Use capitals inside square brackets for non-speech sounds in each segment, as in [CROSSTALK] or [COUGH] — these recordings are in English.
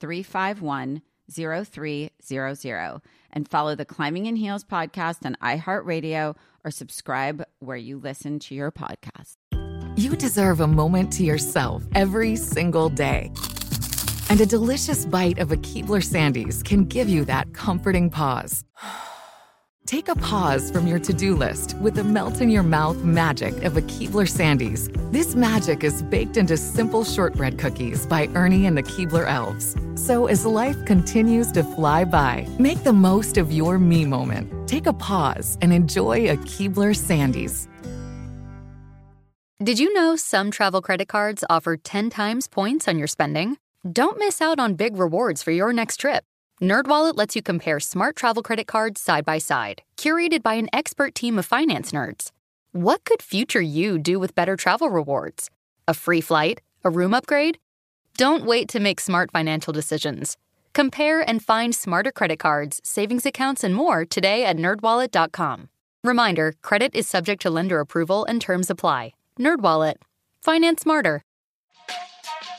351 0300 and follow the Climbing in Heels podcast on iHeartRadio or subscribe where you listen to your podcast. You deserve a moment to yourself every single day. And a delicious bite of a Keebler Sandies can give you that comforting pause. [SIGHS] [SIGHS] [SIGHS] Take a pause from your to do list with the melt in your mouth magic of a Keebler Sandies. This magic is baked into simple shortbread cookies by Ernie and the Keebler Elves. So as life continues to fly by, make the most of your me moment. Take a pause and enjoy a Keebler Sandies. Did you know some travel credit cards offer 10 times points on your spending? Don't miss out on big rewards for your next trip. NerdWallet lets you compare smart travel credit cards side by side, curated by an expert team of finance nerds. What could future you do with better travel rewards? A free flight? A room upgrade? Don't wait to make smart financial decisions. Compare and find smarter credit cards, savings accounts, and more today at nerdwallet.com. Reminder, credit is subject to lender approval and terms apply. NerdWallet. Finance smarter.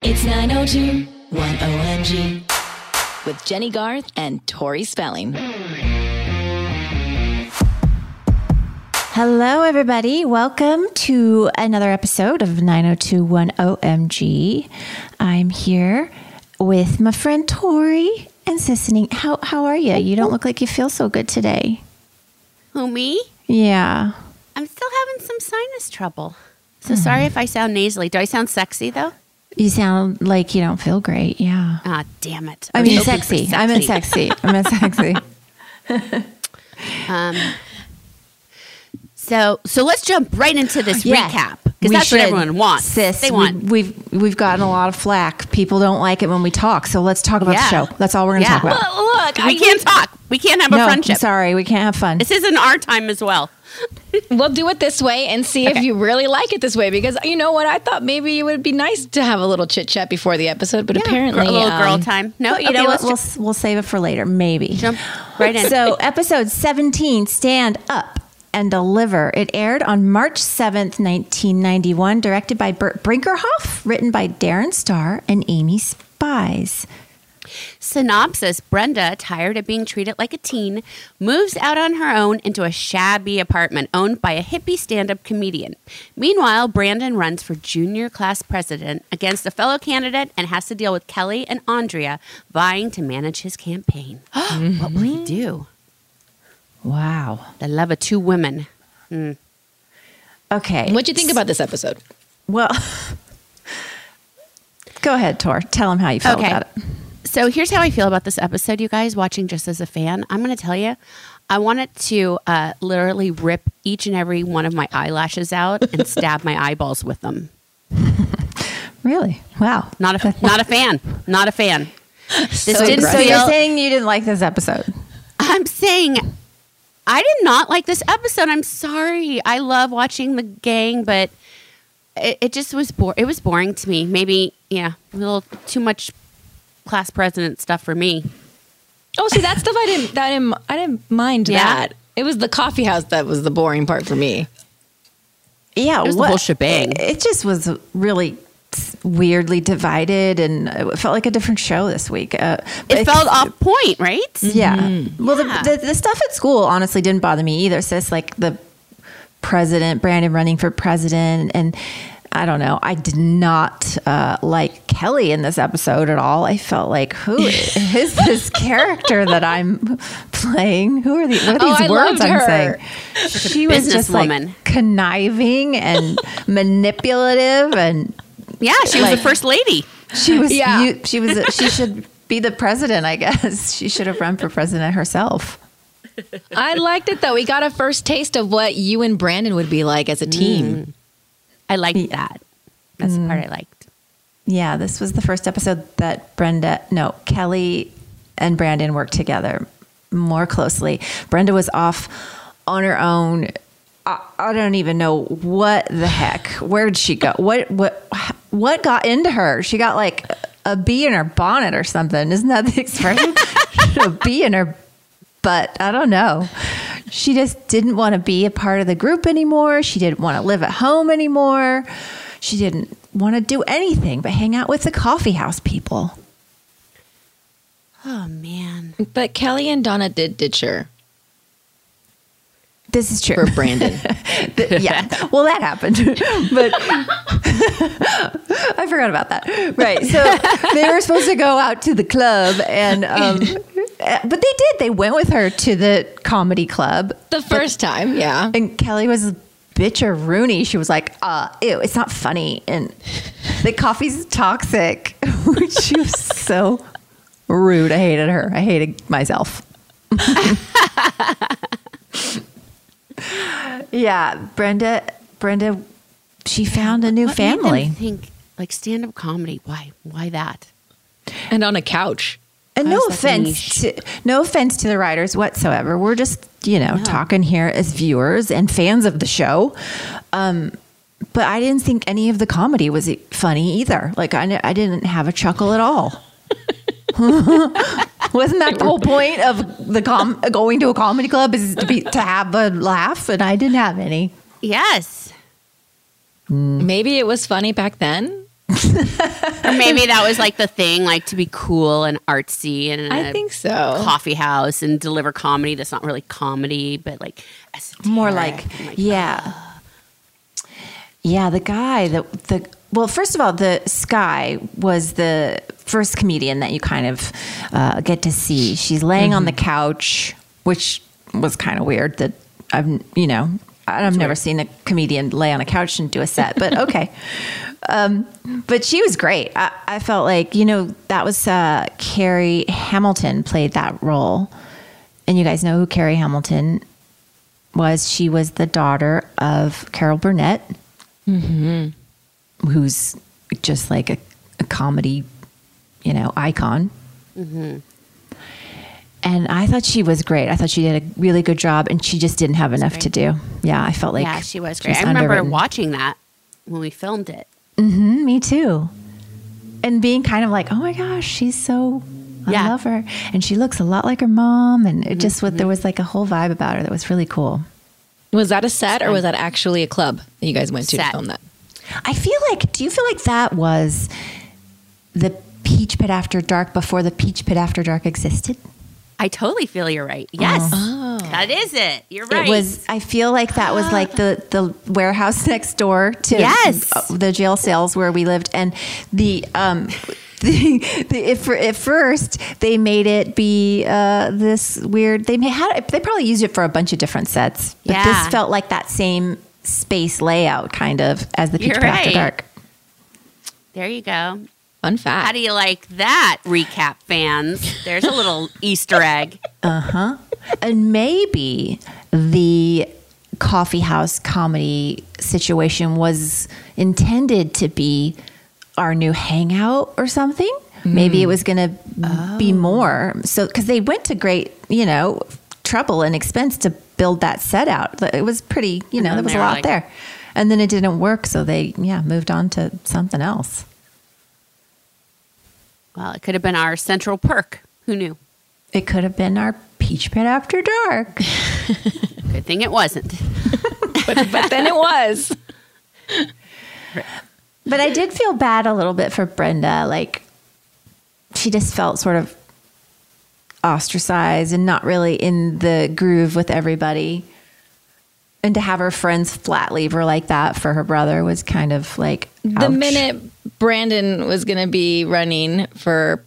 It's 902 1OMG with Jennie Garth and Tori Spelling. Hello, everybody. Welcome to another episode of 9021 OMG. I'm here with my friend Tori and Sissany. How, how are you? You don't look like you feel so good today. Who, me? Yeah. I'm still having some sinus trouble. So hmm. sorry if I sound nasally. Do I sound sexy, though? You sound like you don't feel great. Yeah. Ah, damn it. I was mean, for sexy. I meant sexy. I meant sexy. [LAUGHS] [LAUGHS] Um, so, so let's jump right into this Yeah. recap because We that's what everyone wants. Sis, they we- want. We've we've gotten a lot of flack. People don't like it when we talk. So let's talk about Yeah. the show. That's all we're going to Yeah. talk about. Well, look, we can't talk. We can't have a no, I'm friendship. sorry, we can't have fun. This isn't our time as well. [LAUGHS] We'll do it this way and see if you really like it this way. Because you know what, I thought maybe it would be nice to have a little chit chat before the episode, but apparently a little girl um, time. No, you okay, know, we'll, we'll, ju- we'll save it for later, maybe. jump right in. So, episode 17, Stand Up and Deliver. It aired on March 7th, 1991, directed by Burt Brinkerhoff, written by Darren Starr and Amy Spies. Synopsis Brenda, tired of being treated like a teen, moves out on her own into a shabby apartment owned by a hippie stand up comedian. Meanwhile, Brandon runs for junior class president against a fellow candidate and has to deal with Kelly and Andrea vying to manage his campaign. [GASPS] what will he do? Wow. The love of two women. Okay. What'd you think about this episode? Well, [LAUGHS] go ahead, Tor. Tell him how you feel Okay. about it. So here's how I feel about this episode, you guys, watching just as a fan. I'm going to tell you, I wanted to uh, literally rip each and every one of my eyelashes out and [LAUGHS] stab my eyeballs with them. [LAUGHS] Really? Wow. Not a not a fan. Not a fan. This So didn't So you're saying you didn't like this episode? I'm saying I did not like this episode. I'm sorry. I love watching the gang, but it, it just was bore. It was boring to me. Maybe yeah, a little too much class president stuff for me. Oh, see, that stuff I didn't. That I didn't, I didn't mind Yeah? that. It was the coffee house that was the boring part for me. Yeah, It was the whole shebang. It just was really weirdly divided, and it felt like a different show this week. Uh, It but- felt off point, right? Yeah. Well, Yeah. The, the the stuff at school honestly didn't bother me either. Sis, like the president, Brandon running for president, and I don't know. I did not uh, like Kelly in this episode at all. I felt like who [LAUGHS] is this character that I'm playing? Who are these? What are Oh, these I words I'm saying? She was just like businesswoman. conniving and [LAUGHS] manipulative, and Yeah, she was Like- the first lady. she was. Yeah. You, she was. She should be the president. I guess she should have run for president herself. I liked it though. We got a first taste of what you and Brandon would be like as a team. Mm. I liked that. That's the part I mm. liked. Yeah, this was the first episode that Brenda, no, Kelly and Brandon worked together more closely. Brenda was off on her own. I, I don't even know what the heck. Where'd she go? What what what got into her? She got like a bee in her bonnet or something. Isn't that the expression? [LAUGHS] a bee in her butt. I don't know. She just didn't want to be a part of the group anymore. She didn't want to live at home anymore. She didn't want to do anything but hang out with the coffee house people. Oh man. But Kelly and Donna did ditch her This is true. for Brandon. [LAUGHS] Th- yeah. Well, that happened. [LAUGHS] but [LAUGHS] I forgot about that. Right. So they were supposed to go out to the club and um but they did. They went with her to the comedy club. the first time, yeah. And Kelly was a bitch or Rooney. She was like, uh, ew, it's not funny. And the coffee's toxic. she was so rude. I hated her. I hated myself. Yeah, Brenda Brenda she found a new What made them family. think like stand up comedy. Why? Why that? And on a couch. And Why no offense to no offense to the writers whatsoever. We're just, you know, talking here as viewers and fans of the show. Um, but I didn't think any of the comedy was e- funny either. Like I, I didn't have a chuckle at all. [LAUGHS] [LAUGHS] Wasn't that the whole point of the com- going to a comedy club is to be [LAUGHS] to have a laugh? And I didn't have any. Yes. Mm. Maybe it was funny back then. [LAUGHS] Or maybe that was like the thing, like to be cool and artsy and I a think so. coffee house and deliver comedy that's not really comedy, but like more like, oh like, yeah yeah the guy that the well first of all the sky was the first comedian that you kind of uh, get to see. She's laying on the couch which was kind of weird that i've you know i've never seen a comedian lay on a couch and do a set but okay. [LAUGHS] Um, but she was great. I, I felt like you know that was uh, carrie hamilton played that role. And you guys know who carrie hamilton was? She was the daughter of Carol Burnett, who's just like a, a comedy, you know, icon. And I thought she was great. I thought she did a really good job, and she just didn't have enough to do. Yeah, I felt like yeah, she was great. I remember watching that when we filmed it. Mhm, me too. And being kind of like, oh my gosh, she's so. I Yeah. love her, and she looks a lot like her mom, and it just was there was like a whole vibe about her that was really cool. Was that a set or was that actually a club that you guys went to to film that? I feel like, do you feel like that was the Peach Pit After Dark before the Peach Pit After Dark existed? I totally feel you're right. Yes, that is it. You're right. It was. I feel like that was like the the warehouse [LAUGHS] next door to Yes. uh, the jail cells where we lived, and the um. [LAUGHS] The, the, if, at first they made it be uh, this weird. They may had they probably used it for a bunch of different sets, but Yeah. this felt like that same space layout kind of as the Peach You're Pit After. Dark. there you go. Fun fact. How do you like that, recap fans? There's a little [LAUGHS] Easter egg. Uh huh. And maybe the coffee house comedy situation was intended to be our new hangout or something maybe it was going to be more so because they went to great you know trouble and expense to build that set out. It was pretty, you know, there was a lot like- there. And then it didn't work, so they yeah moved on to something else. Well, it could have been our central perk. Who knew? It could have been our Peach Pit After Dark. [LAUGHS] Good thing it wasn't. [LAUGHS] but, but then it was. But I did feel bad a little bit for Brenda. Like, she just felt sort of ostracized and not really in the groove with everybody. And to have her friends flat leave her like that for her brother was kind of like The minute Brandon was going to be running for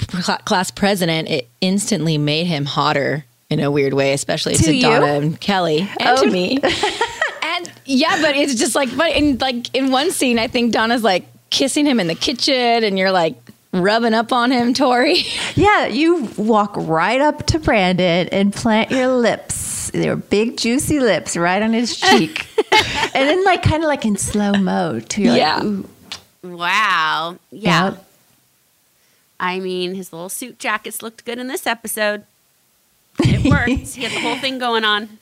class president, it instantly made him hotter in a weird way, especially to, To? Donna and Kelly and Oh. to me. [LAUGHS] and yeah, but it's just like, but in like in one scene, I think Donna's like kissing him in the kitchen, and you're like rubbing up on him, Tori. [LAUGHS] Yeah, you walk right up to Brandon and plant your lips, their big juicy lips, right on his cheek, [LAUGHS] and then like kind of like in slow mo too. You're Yeah. like, Wow. Yeah. Yep. I mean, his little suit jackets looked good in this episode. [LAUGHS] It worked. he had the whole thing going on.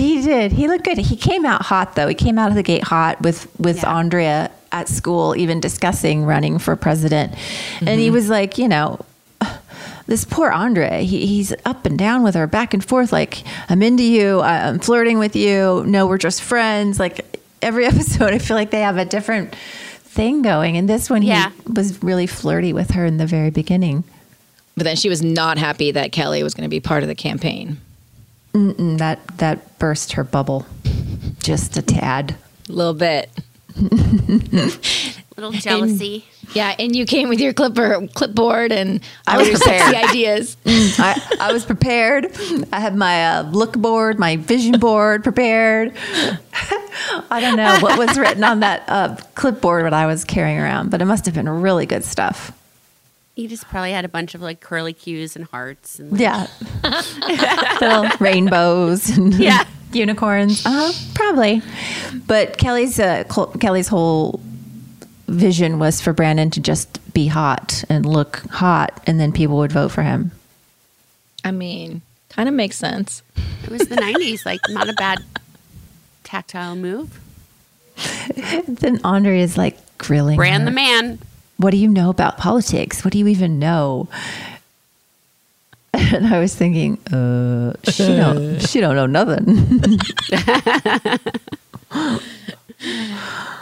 He did. He looked good. He came out hot though. He came out of the gate hot with with Yeah. Andrea at school, even discussing running for president. And Mm-hmm. he was like, you know, [SIGHS] this poor Andrea. He, he's up and down with her, back and forth. Like, I'm into you. I'm flirting with you. No, we're just friends. Like every [LAUGHS] episode, I feel like they have a different thing going. And this one, Yeah. he was really flirty with her in the very beginning. But then she was not happy that Kelly was going to be part of the campaign. Mm, that that burst her bubble just a tad. A little bit. [LAUGHS] Little jealousy. Yeah, and you came with your clipper clipboard and I all was your prepared. sexy ideas. [LAUGHS] I, I was prepared. I had my uh, look board, my vision board prepared. [LAUGHS] I don't know what was written on that uh, clipboard that I was carrying around, but it must have been really good stuff. He just probably had a bunch of like curly cues and hearts and like, Yeah. [LAUGHS] Little rainbows and [LAUGHS] Yeah. unicorns. Uh, probably. But Kelly's uh, Cl- Kelly's whole vision was for Brandon to just be hot and look hot, and then people would vote for him. I mean, kind of makes sense. It was the 90s. Like, not a bad tactile move. [LAUGHS] Then Andre is like grilling. Brand her. the man. What do you know about politics? What do you even know? [LAUGHS] And I was thinking, uh, she don't, [LAUGHS] she don't know nothing. [LAUGHS]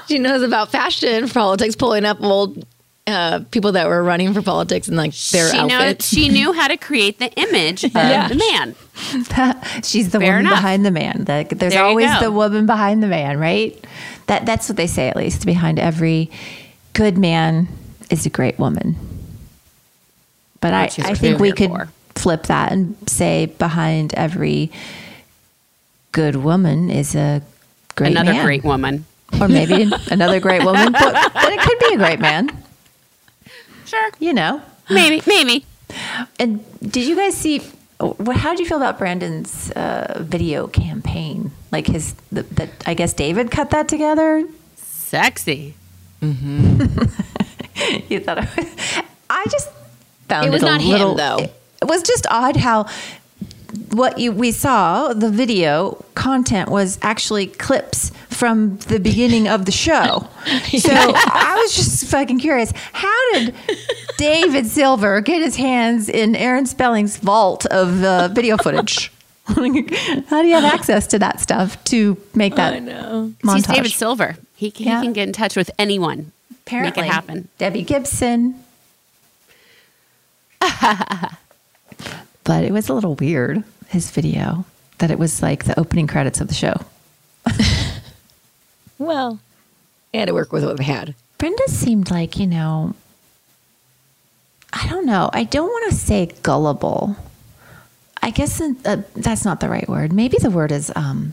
She knows about fashion, politics, pulling up old uh, people that were running for politics and like their she, know, outfits. she knew how to create the image of Yeah. the man. She's the Fair woman enough. behind the man. That there's There always the woman behind the man, right? That that's what they say at least. Behind every good man is a great woman. But I, I think we're we here could for. flip that and say behind every good woman is a great Another man. great woman. or maybe [LAUGHS] another great woman, but, but it could be a great man. Sure. You know. Maybe, maybe. And did you guys see? How did you feel about Brandon's uh, video campaign? Like his, the, the, I guess David cut that together. Sexy. [LAUGHS] [LAUGHS] You thought it was, I just found It was a not him, though. It, it was just odd how what you we saw the video content was actually clips from the beginning of the show. [LAUGHS] So I was just fucking curious. How did David Silver get his hands in Aaron Spelling's vault of uh, video footage? [LAUGHS] how do you have access to that stuff to make that I know. montage? He's David Silver. He, he Yeah. can get in touch with anyone. Apparently, Make it happen. Debbie Gibson. but it was a little weird, his video, that it was like the opening credits of the show. [LAUGHS] Well, they had to work with what they had. Brenda seemed like, you know, I don't know. I don't want to say gullible. I guess uh, that's not the right word. Maybe the word is um,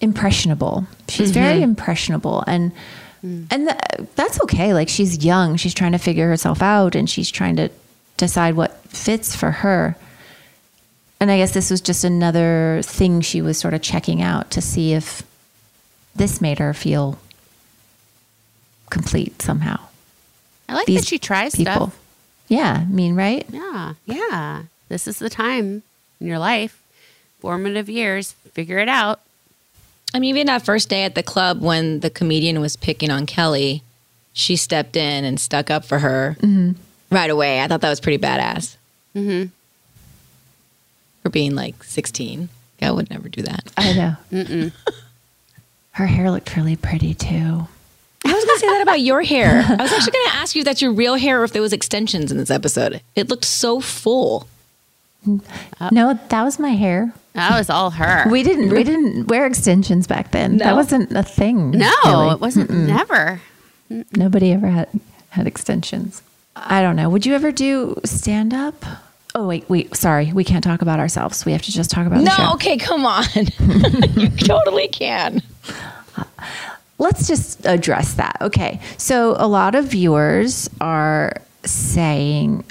impressionable. She's very impressionable, and Mm. and th- that's okay. Like she's young, she's trying to figure herself out, and she's trying to decide what fits for her. And I guess this was just another thing she was sort of checking out to see if this made her feel complete somehow. I like These that she tries People. stuff. Yeah, I mean, right? Yeah, yeah. This is the time in your life, formative years, figure it out. I mean, even that first day at the club when the comedian was picking on Kelly, she stepped in and stuck up for her right away. I thought that was pretty badass. Mm-hmm. For being like 16. I would never do that. I know. [LAUGHS] Her hair looked really pretty too. I was going to say that about your hair. [LAUGHS] I was actually going to ask you if that's your real hair or if there was extensions in this episode. It looked so full. No, that was my hair. That was all her. We didn't we didn't wear extensions back then. That wasn't a thing. no, really. it wasn't never. Nobody ever had had extensions. I don't know. Would you ever do stand up? Oh wait, wait. Sorry, we can't talk about ourselves. We have to just talk about the show. No, okay, come on. [LAUGHS] you totally can. let's just address that. Okay. So a lot of viewers are saying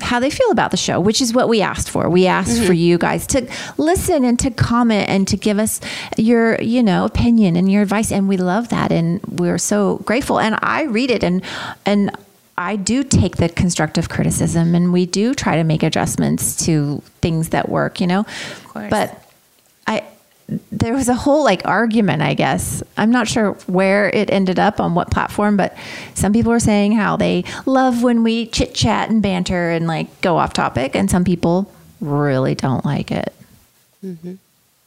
how they feel about the show, which is what we asked for. We asked for mm-hmm. you guys to listen and to comment and to give us your, you know, opinion and your advice and we love that and we're so grateful and I read it and and I do take the constructive criticism and we do try to make adjustments to things that work, you know. Of course. But there was a whole like argument, I guess. I'm not sure where it ended up on what platform, but some people were saying how they love when we chit chat and banter and like go off topic, and some people really don't like it. Hmm.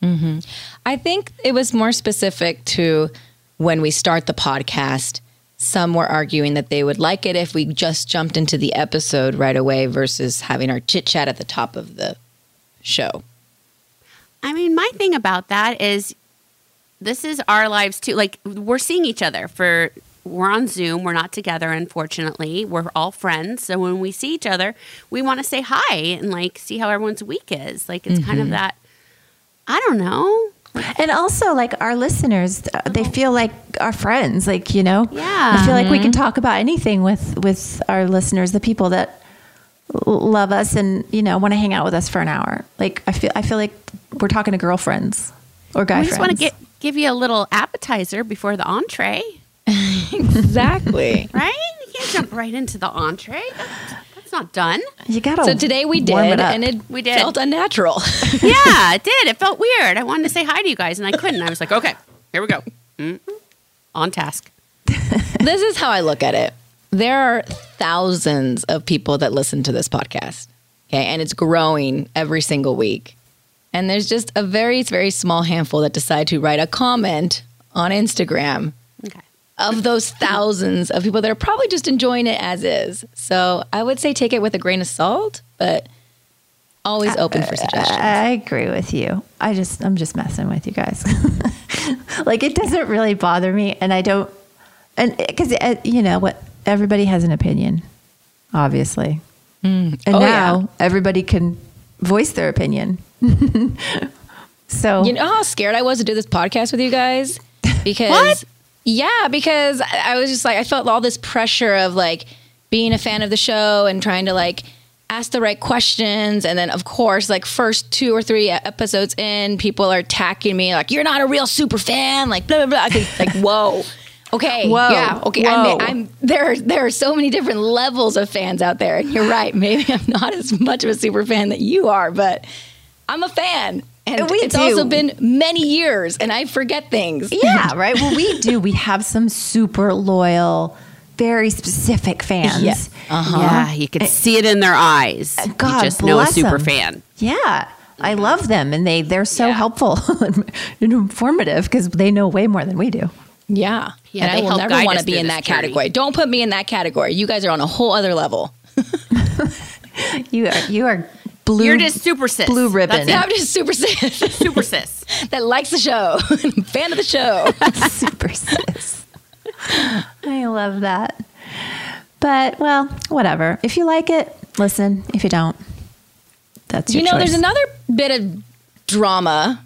Hmm. I think it was more specific to when we start the podcast. Some were arguing that they would like it if we just jumped into the episode right away versus having our chit chat at the top of the show. I mean, my thing about that is this is our lives too. Like we're seeing each other for we're on Zoom. We're not together, unfortunately. We're all friends. So when we see each other, we want to say hi and like see how everyone's week is. Like it's kind of that I don't know. And also, like our listeners, uh, they feel like our friends. Like you know, Yeah. I feel like we can talk about anything with with our listeners, the people that l- love us and you know want to hang out with us for an hour. Like I feel, I feel like we're talking to girlfriends or guy I just want to get give you a little appetizer before the entree, Exactly. [LAUGHS] right? You can't jump right into the entree. That's, that's not done. you gotta. so today we did, it and it We did. felt unnatural. [LAUGHS] [LAUGHS] yeah, it did. It felt weird. I wanted to say hi to you guys and I couldn't. I was like, okay, here we go. Mm. On task. this is how I look at it. There are thousands of people that listen to this podcast. Okay. And it's growing every single week. And there's just a very, very small handful that decide to write a comment on Instagram Okay. of those [LAUGHS] thousands of people that are probably just enjoying it as is. So I would say take it with a grain of salt, but always open for suggestions. I agree with you. I just, I'm just messing with you guys. [LAUGHS] like it doesn't really bother me, and I don't, and because uh, you know what, everybody has an opinion, obviously, mm. and Oh, now yeah. everybody can voice their opinion. [LAUGHS] so You know how scared I was to do this podcast with you guys? [LAUGHS] Because yeah, because I I was just like I felt all this pressure of like being a fan of the show and trying to like ask the right questions and then of course like first two or three episodes in people are attacking me like you're not a real super fan like blah blah blah like [LAUGHS] whoa okay Whoa. yeah okay Whoa. I'm, I'm there are- there are so many different levels of fans out there and you're right maybe [LAUGHS] I'm not as much of a super fan that you are but I'm a fan and We it's do. also been many years and I forget things. yeah, [LAUGHS] right. Well, we do. We have some super loyal, very specific fans. Yeah. Uh-huh. Yeah, you could see it in their eyes. Uh, God you just know a bless super 'em. fan. Yeah. I love them and they they're so Yeah. helpful [LAUGHS] and informative because they know way more than we do. Yeah. Yeah, and I will help never want to be in that journey. category. Don't put me in that category. You guys are on a whole other level. [LAUGHS] You are you are blue. You're just super sis. blue ribbon. That's. I'm just super sis [LAUGHS] Super sis. [LAUGHS] that likes the show. Fan of the show. super sis. I love that. But well, whatever. If you like it, listen. If you don't, that's you know, choice. there's another bit of drama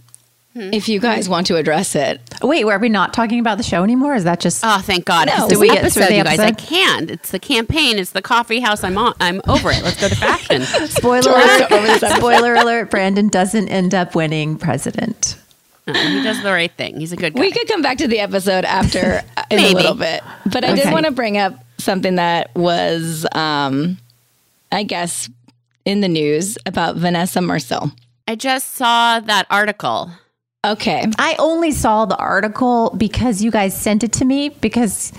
if you guys want to address it. Wait, were we not talking about the show anymore? Is that just Oh, thank God! No. It's we get through the you guys. I episode? can't. It's the campaign. It's the coffee house. I'm on. I'm over it. Let's go to fashion. [LAUGHS] spoiler alert? spoiler alert! Brandon doesn't end up winning president. No, he does the right thing. He's a good guy. We could come back to the episode after uh, in a little bit. But I Okay. did want to bring up something that was, um, I guess, in the news about Vanessa Marcil. I just saw that article. Okay. I only saw the article because you guys sent it to me because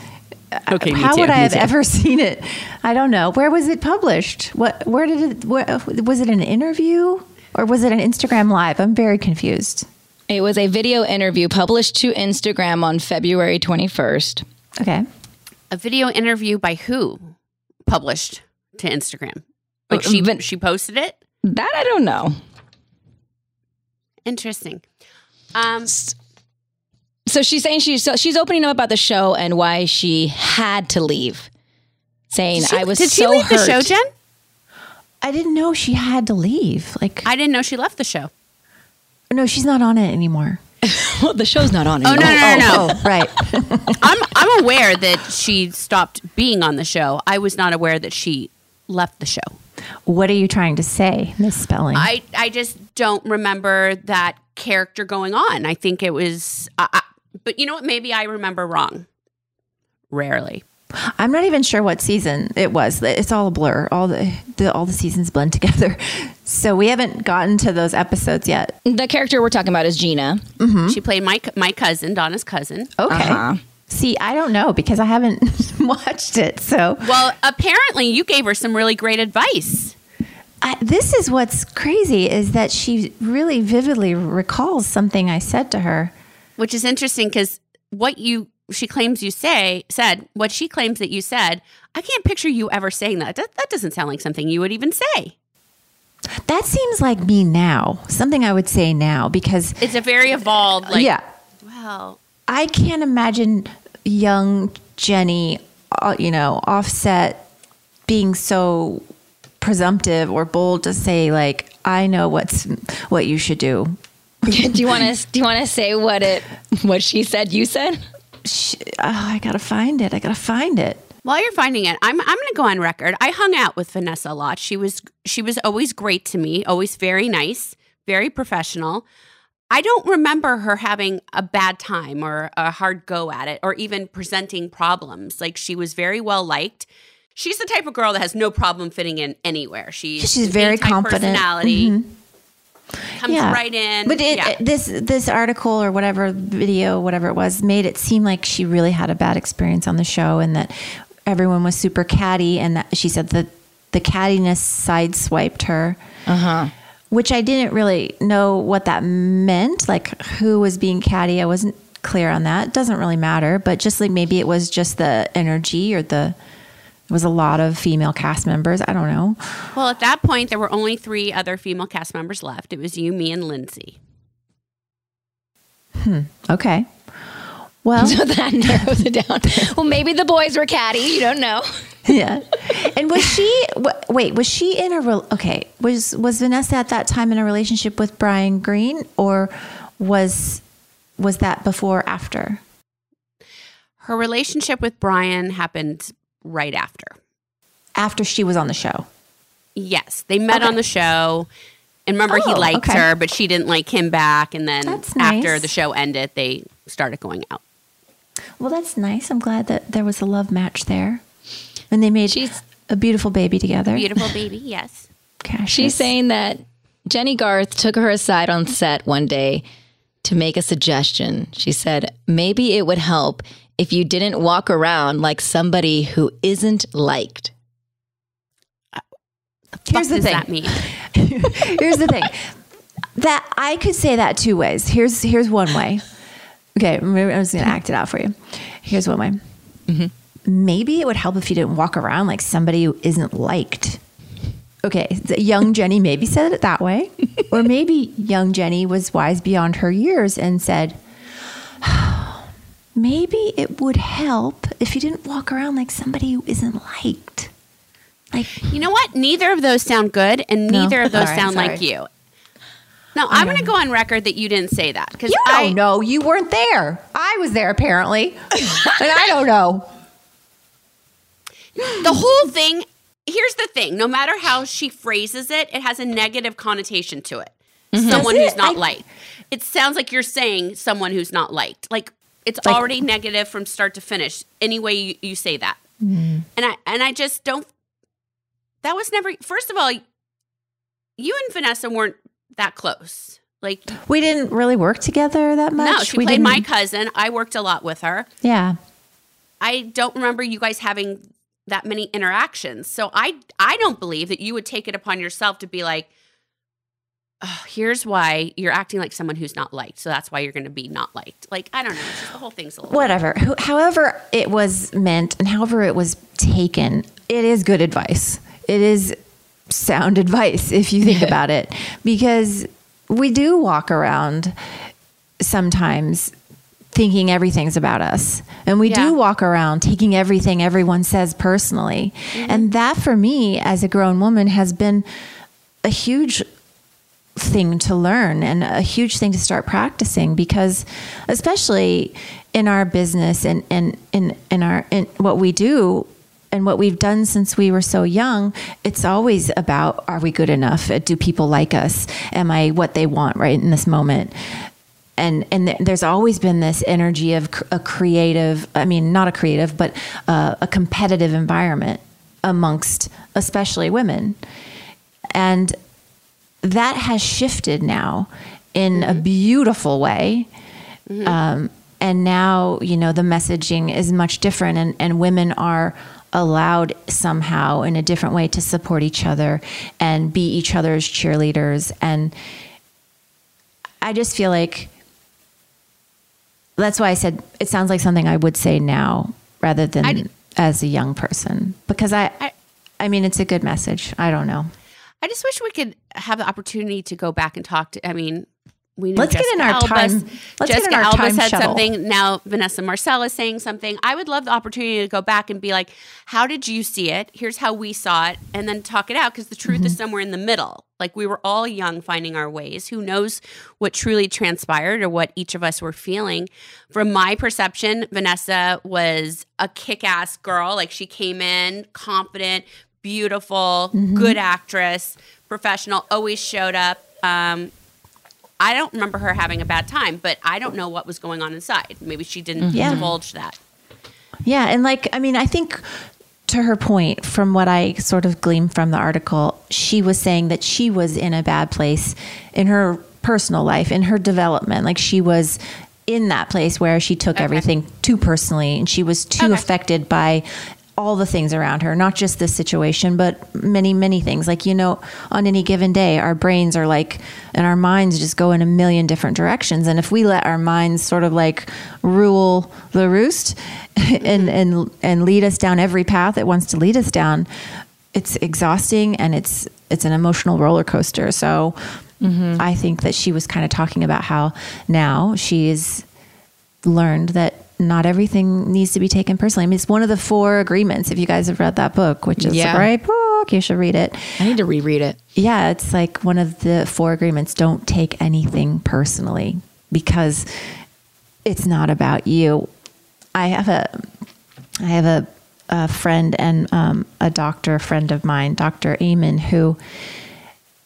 Okay, how too, would I have too. ever [LAUGHS] seen it? I don't know. Where was it published? What where did it where, was it an interview or was it an Instagram live? I'm very confused. It was a video interview published to Instagram on February 21st. Okay. A video interview by who published to Instagram? Like Uh, she she posted it. That I don't know. Interesting. Um, So she's saying she's so she's opening up about the show and why she had to leave. Saying she- I was so. did she leave hurt. the show, Jen? I didn't know she had to leave. Like I didn't know she left the show. no, she's not on it anymore. [LAUGHS] Well, the show's not on Oh no anymore. no no no! Oh, right. [LAUGHS] I'm I'm aware that she stopped being on the show. I was not aware that she left the show. What are you trying to say, Miss Spelling? I I just don't remember that character going on. I think it was, I, I, but you know what? Maybe I remember wrong. Rarely. I'm not even sure what season it was. It's all a blur. All the, the all the seasons blend together. [LAUGHS] So we haven't gotten to those episodes yet. The character we're talking about is Gina. She played my my cousin, Donna's cousin. Okay. Uh-huh. See, I don't know because I haven't [LAUGHS] watched it. So Well, apparently you gave her some really great advice. I, this is what's crazy is that she really vividly recalls something I said to her. which is interesting because what you she claims you say said what she claims that you said i can't picture you ever saying that that, that doesn't sound like something you would even say That seems like me now. Something I would say now because it's a very evolved like yeah, well I can't imagine young Jennie, uh, you know, offset being so presumptive or bold to say like, I know what's what you should do. [LAUGHS] do you want to do you want to say what it what she said you said? Sh oh, I gotta find it. I gotta find it. while you're finding it i'm, I'm going to go on record i hung out with vanessa a lot she was she was always great to me always very nice very professional i don't remember her having a bad time or a hard go at it or even presenting problems like she was very well liked she's the type of girl that has no problem fitting in anywhere she's She's very A-type confident. personality Mhm. comes right in But it, yeah. this this article or whatever video, whatever it was, made it seem like she really had a bad experience on the show, and that everyone was super catty, and that she said that the cattiness sideswiped her. Uh huh. Which I didn't really know what that meant, like who was being catty. I wasn't clear on that. It doesn't really matter, but just like maybe it was just the energy or the. It was a lot of female cast members. I don't know. well at that point there were only three other female cast members left it was you me and lindsay Hmm. Okay. [LAUGHS] Well, So that narrows it down. [LAUGHS] Well, maybe the boys were catty. You don't know. Yeah. And was she? Wait, was she in a? Okay, was was Vanessa at that time in a relationship with Brian Green, or was was that before or after? her relationship with brian happened right after After she was on the show. Yes, they met on the show. And remember, he Oh, liked okay. her, but she didn't like him back. And then after the show ended, they started going out. Well, that's nice. I'm glad that there was a love match there, and they made She's- a beautiful baby together. Beautiful [LAUGHS] baby, yes. Cassius. She's saying that Jennie Garth took her aside on set one day to make a suggestion. She said, maybe it would help if you didn't walk around like somebody who isn't liked. Here's the does thing. that mean? [LAUGHS] Here's the thing. That I could say that two ways. Here's here's one way. Okay, I'm just gonna act it out for you. Here's one way. Mm-hmm. Maybe it would help if you didn't walk around like somebody who isn't liked. Okay, young Jennie maybe said it that way, [LAUGHS] or maybe young Jennie was wise beyond her years and said, [SIGHS] maybe it would help if you didn't walk around like somebody who isn't liked. Like You know what? Neither of those sound good, and No? neither of those right, sound like you. No, I'm going to go on record that you didn't say that because You I know. You weren't there. I was there apparently, [LAUGHS] and I don't know. The whole thing. Here's the thing: no matter how she phrases it, it has a negative connotation to it. Mm-hmm. Someone Does who's not I- liked. It sounds like you're saying someone who's not liked. Like it's already negative from start to finish. Any way you, you say that, mm-hmm. and I and I just don't. That was never. First of all, you and Vanessa weren't that close. Like We didn't really work together that much. no, she we played didn't- my cousin. I worked a lot with her. Yeah. I don't remember you guys having that many interactions. So I I don't believe that you would take it upon yourself to be like, oh, here's why you're acting like someone who's not liked. So that's why you're going to be not liked. Like I don't know. Just the whole thing's a little. Whatever. Who- However, it was meant and however it was taken, it is good advice. It is sound advice if you think about it, because we do walk around sometimes thinking everything's about us. And we Yeah. do walk around taking everything everyone says personally. Mm-hmm. And that for me as a grown woman has been a huge thing to learn and a huge thing to start practicing because especially in our business and and in in our in what we do and what we've done since we were so young it's always about are we good enough do people like us am i what they want right in this moment and and th- there's always been this energy of cr- a creative i mean not a creative but uh, a competitive environment amongst especially women and that has shifted now in a beautiful way. Um, and now, you know, the messaging is much different, and, and women are allowed somehow in a different way to support each other and be each other's cheerleaders. And I just feel like that's why I said it sounds like something I would say now rather than I- as a young person because I, I- I mean, it's a good message. I don't know. I just wish we could have the opportunity to go back and talk to. I mean, we Let's get in Jessica our time- let's get Jessica in our said shuttle. something. Now Vanessa Marcil is saying something. I would love the opportunity to go back and be like, "How did you see it? Here's how we saw it," and then talk it out because the truth Mm-hmm. is somewhere in the middle. Like we were all young, finding our ways. Who knows what truly transpired or what each of us were feeling? From my perception, Vanessa was a kick-ass girl. Like she came in confident, beautiful, Mm-hmm. good actress, professional. Always showed up. Um, I don't remember her having a bad time, but I don't know what was going on inside. Maybe she didn't mm-hmm. Yeah. divulge that. Yeah, and like I mean, I think to her point, from what I sort of gleaned from the article, she was saying that she was in a bad place in her personal life, in her development. Like she was in that place where she took everything too personally and she was too Okay. affected by all the things around her, not just this situation, but many, many things. Like, you know, on any given day, our brains are like, and our minds just go in a million different directions. And if we let our minds sort of like rule the roost [LAUGHS] and, mm-hmm. and, and lead us down every path it wants to lead us down, it's exhausting and it's, it's an emotional roller coaster. So mm-hmm. I think that she was kind of talking about how now she's learned that not everything needs to be taken personally. I mean, it's one of the four agreements. If you guys have read that book, which is Yeah. a great book, you should read it. I need to reread it. Yeah, it's like one of the four agreements. Don't take anything personally because it's not about you. I have a, I have a, a friend and um, a doctor friend of mine, Dr. Amen, who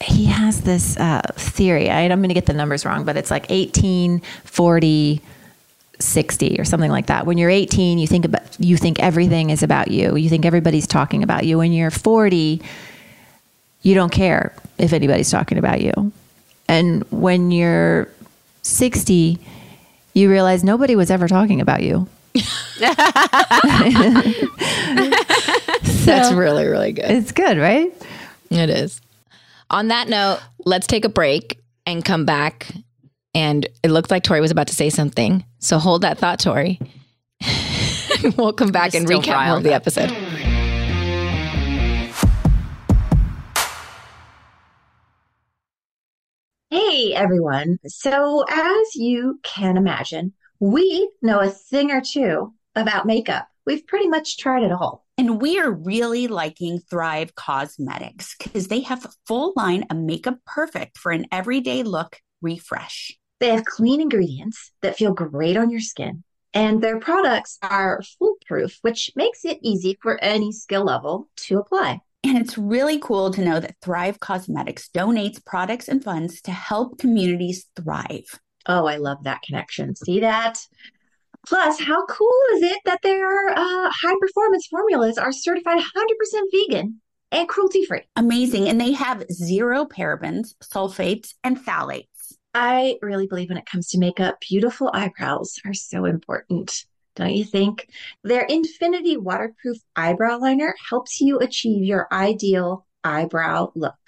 he has this uh, theory. I, I'm going to get the numbers wrong, but it's like 18, 40, 60 or something like that. When you're 18, you think about you think everything is about you. You think everybody's talking about you. When you're 40, you don't care if anybody's talking about you. And when you're 60, you realize nobody was ever talking about you. [LAUGHS] [LAUGHS] That's really, really good. It's good, right? It is. On that note, let's take a break and come back. And it looked like Tori was about to say something. So hold that thought, Tori. [LAUGHS] we'll come back and recap more of the episode. Hey everyone. So, as you can imagine, we know a thing or two about makeup. We've pretty much tried it all. And we are really liking Thrive Cosmetics because they have a full line of makeup perfect for an everyday look refresh. They have clean ingredients that feel great on your skin, and their products are foolproof, which makes it easy for any skill level to apply. And it's really cool to know that Thrive Cosmetics donates products and funds to help communities thrive. Oh, I love that connection. See that? Plus, how cool is it that their uh, high performance formulas are certified 100% vegan and cruelty free. Amazing. And they have zero parabens, sulfates, and phthalates. I really believe when it comes to makeup, beautiful eyebrows are so important. Don't you think? Their Infinity Waterproof Eyebrow Liner helps you achieve your ideal eyebrow look.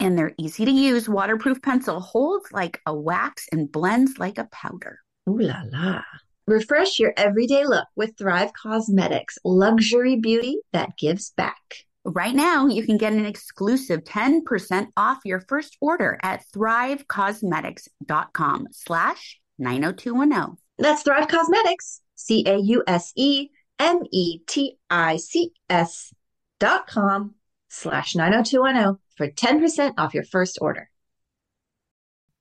And their easy to use waterproof pencil holds like a wax and blends like a powder. Ooh la la. Refresh your everyday look with Thrive Causemetics luxury beauty that gives back. Right now, you can get an exclusive 10% off your first order at thrivecausemetics.com slash 90210. That's Thrive Causemetics, C A U S E M E T I C S dot com slash 90210 for 10% off your first order.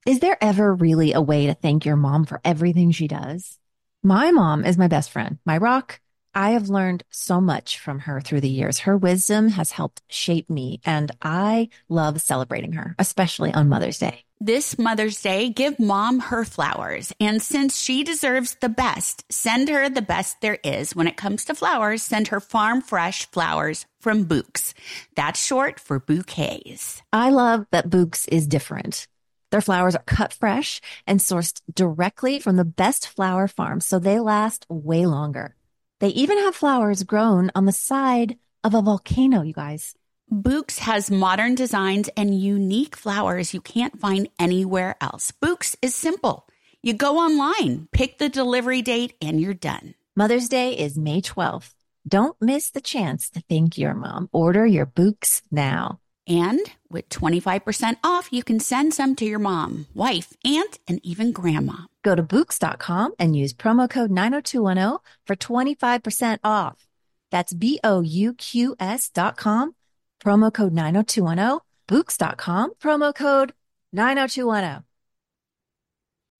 Is there ever really a way to thank your mom for everything she does? My mom is my best friend, my rock. I have learned so much from her through the years. Her wisdom has helped shape me, and I love celebrating her, especially on Mother's Day. This Mother's Day, give mom her flowers. And since she deserves the best, send her the best there is. When it comes to flowers, send her farm fresh flowers from Bouqs. That's short for bouquets. I love that Bouqs is different. Their flowers are cut fresh and sourced directly from the best flower farms, so they last way longer. They even have flowers grown on the side of a volcano, you guys. Bouqs has modern designs and unique flowers you can't find anywhere else. Bouqs is simple. You go online, pick the delivery date, and you're done. Mother's Day is May 12th. Don't miss the chance to thank your mom. Order your Bouqs now. And with 25% off, you can send some to your mom, wife, aunt, and even grandma. Go to Bouqs.com and use promo code 90210 for 25% off. That's B O U Q S dot com, promo code 90210, Bouqs.com, promo code 90210.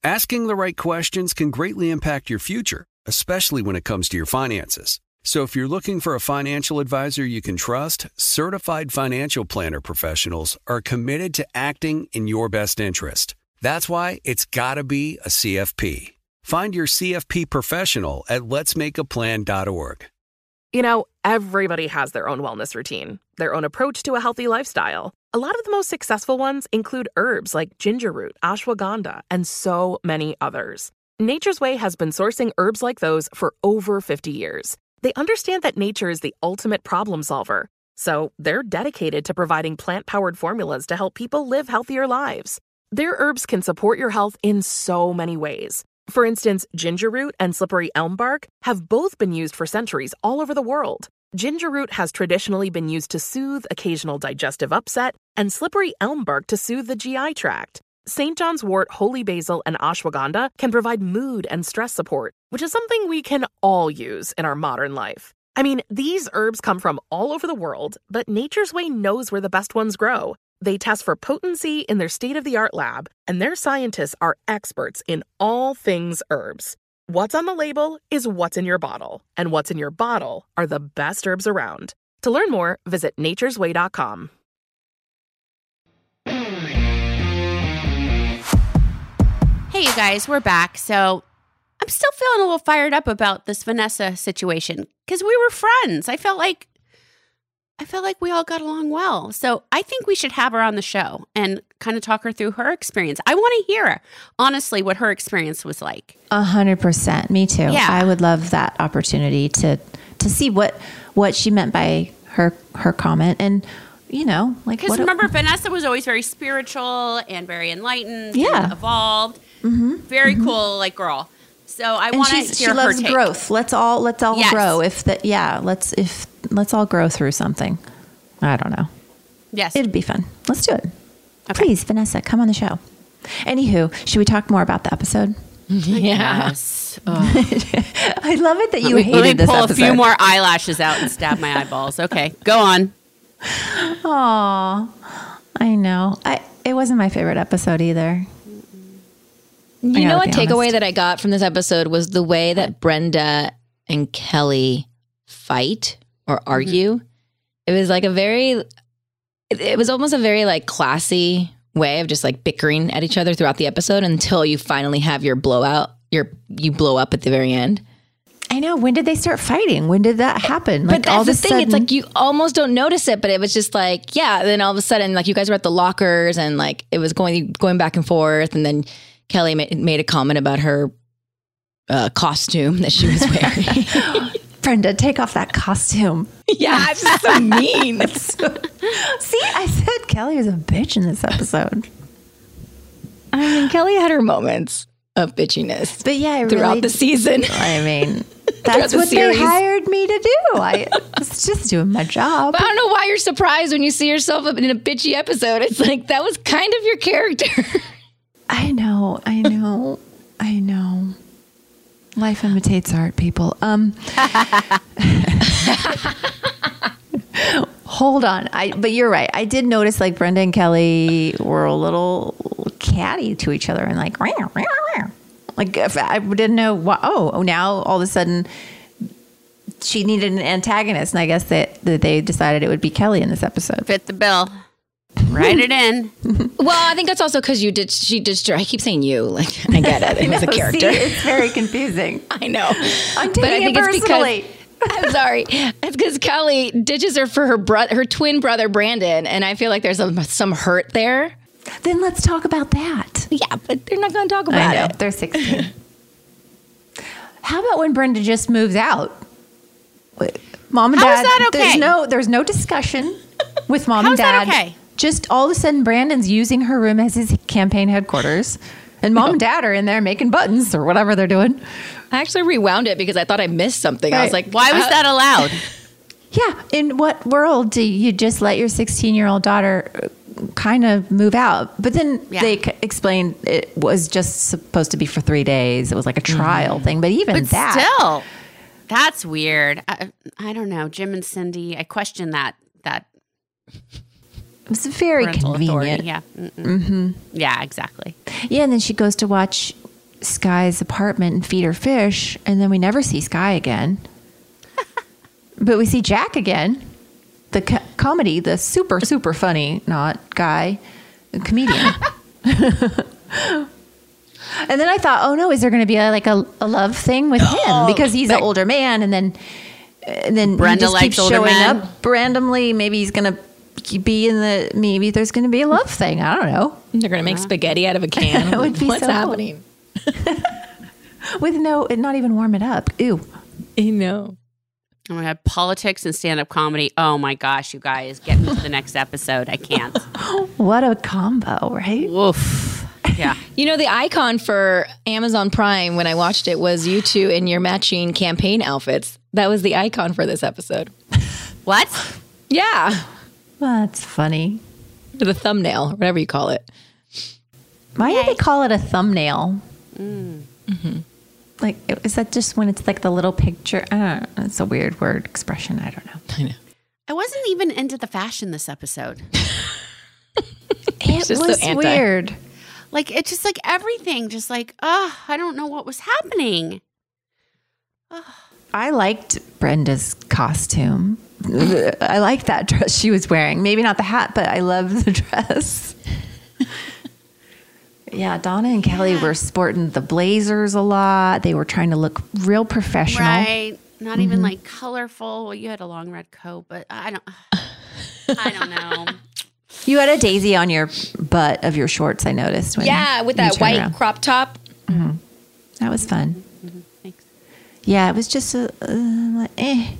Asking the right questions can greatly impact your future, especially when it comes to your finances. So if you're looking for a financial advisor you can trust, certified financial planner professionals are committed to acting in your best interest. That's why it's got to be a CFP. Find your CFP professional at letsmakeaplan.org. You know, everybody has their own wellness routine, their own approach to a healthy lifestyle. A lot of the most successful ones include herbs like ginger root, ashwagandha, and so many others. Nature's Way has been sourcing herbs like those for over 50 years. They understand that nature is the ultimate problem solver, so they're dedicated to providing plant powered formulas to help people live healthier lives. Their herbs can support your health in so many ways. For instance, ginger root and slippery elm bark have both been used for centuries all over the world. Ginger root has traditionally been used to soothe occasional digestive upset, and slippery elm bark to soothe the GI tract. St. John's wort, holy basil, and ashwagandha can provide mood and stress support, which is something we can all use in our modern life. I mean, these herbs come from all over the world, but Nature's Way knows where the best ones grow. They test for potency in their state of the art lab, and their scientists are experts in all things herbs. What's on the label is what's in your bottle, and what's in your bottle are the best herbs around. To learn more, visit nature'sway.com. Hey, you guys, we're back. So I'm still feeling a little fired up about this Vanessa situation because we were friends. I felt like I felt like we all got along well. So I think we should have her on the show and kind of talk her through her experience. I want to hear honestly what her experience was like. A hundred percent. Me too. Yeah. I would love that opportunity to to see what what she meant by her her comment and you know like Because what remember, Vanessa was always very spiritual and very enlightened, Yeah. and evolved, Mhm. very cool, like girl. So I want to hear she loves her take. growth. Let's all let's all Yes. grow. If that yeah, let's if let's all grow through something. I don't know. Yes, it'd be fun. Let's do it. Please, Vanessa, come on the show. Anywho, should we talk more about the episode? [LAUGHS] Yes. [LAUGHS] I love it that you let me, hated let me this pull episode. a few more eyelashes out and stab my eyeballs. Okay, go on. Aw, I know. I it wasn't my favorite episode either. You know what takeaway that I got from this episode was the way that Brenda and Kelly fight or Mm-hmm. argue. It was like a very it, it was almost a very like classy way of just like bickering at each other throughout the episode until you finally have your blowout, your you blow up at the very end. I know. When did they start fighting? When did that happen? But Like that's all the of thing. sudden, It's like you almost don't notice it, but it was just like, yeah. Then all of a sudden, like you guys were at the lockers, and like it was going going back and forth, and then Kelly ma- made a comment about her uh, costume that she was wearing. [LAUGHS] Brenda, take off that costume. [LAUGHS] yeah, it's just so mean. [LAUGHS] See, I said Kelly was a bitch in this episode. I mean, Kelly had her moments of bitchiness, but yeah, throughout really- the season. I mean, that's the what series. they hired me to do. I was just doing my job. But I don't know why you're surprised when you see yourself in a bitchy episode. It's like that was kind of your character. [LAUGHS] I know, I know, I know. Life imitates art, people. Um [LAUGHS] Hold on. I but you're right. I did notice like Brenda and Kelly were a little catty to each other and like like if I didn't know what oh, oh now all of a sudden she needed an antagonist and I guess that, that they decided it would be Kelly in this episode. Fit the bill. Write it in. [LAUGHS] well, I think that's also because you did. She did. I keep saying you. Like I get it. It was a [LAUGHS] know, see, character. it's very confusing. [LAUGHS] I know. I'm But I taking think it it's personally. because I'm sorry. It's because Kelly ditches her for her brother, her twin brother Brandon, and I feel like there's a, some hurt there. Then let's talk about that. Yeah, but they're not going to talk about it. They're 16. [LAUGHS] How about when Brenda just moves out? Wait, Mom and How dad. is that okay? There's no there's no discussion [LAUGHS] with mom How and is that dad. okay? Just all of a sudden Brandon's using her room as his campaign headquarters. And mom and dad are in there making buttons or whatever they're doing. I actually rewound it because I thought I missed something. I was like, Why was how- that allowed? [LAUGHS] Yeah. In what world do you just let your 16 year old daughter kind of move out? But then Yeah. they c- explained it was just supposed to be for three days. It was like a trial mm-hmm. thing. But even But that. still, that's weird. I, I don't know. Jim and Cindy, I question that that It was very convenient. authority. Yeah. Mm-mm. Mm-hmm. Yeah, exactly. Yeah, and then she goes to watch Sky's apartment and feed her fish, and then we never see Sky again. [LAUGHS] but we see Jack again, the co- comedy, the super super funny not guy, comedian. [LAUGHS] and then I thought, oh no, is there going to be a, like a, a love thing with [GASPS] him because he's an older man, and then and then Brenda he just likes keeps older showing men. up randomly. Maybe he's going to be in the maybe there's going to be a love thing. I don't know. They're going to make uh-huh. spaghetti out of a [LAUGHS] can. That would be What's so cool. happening? [LAUGHS] with no not even warm it up. Ew. I know. Oh my god, politics and stand up comedy. Oh my gosh, you guys, get me to the next episode. I can't. [LAUGHS] What a combo, right? Woof. Yeah. [LAUGHS] You know, the icon for Amazon Prime when I watched it was you two in your matching campaign outfits. That was the icon for this episode. What? Yeah. That's funny. The thumbnail, whatever you call it. Why do they call it a thumbnail? Mm. Like, is that just when it's like the little picture? I. It's a weird word expression. I don't know. I know. I wasn't even into the fashion this episode. [LAUGHS] It just so was weird. Like it's just like everything, just like, oh, I don't know what was happening. I liked Brenda's costume. [LAUGHS] I liked that dress she was wearing. Maybe not the hat, but I love the dress. Yeah, Donna and Kelly were sporting the blazers a lot. They were trying to look real professional. Right. Not even Mhm. like colorful. Well, you had a long red coat, but I don't [SIGHS] I don't know. You had a daisy on your butt of your shorts, I noticed. When yeah, with that white around. crop top. That was fun. Thanks. Yeah, it was just a, uh, like, eh.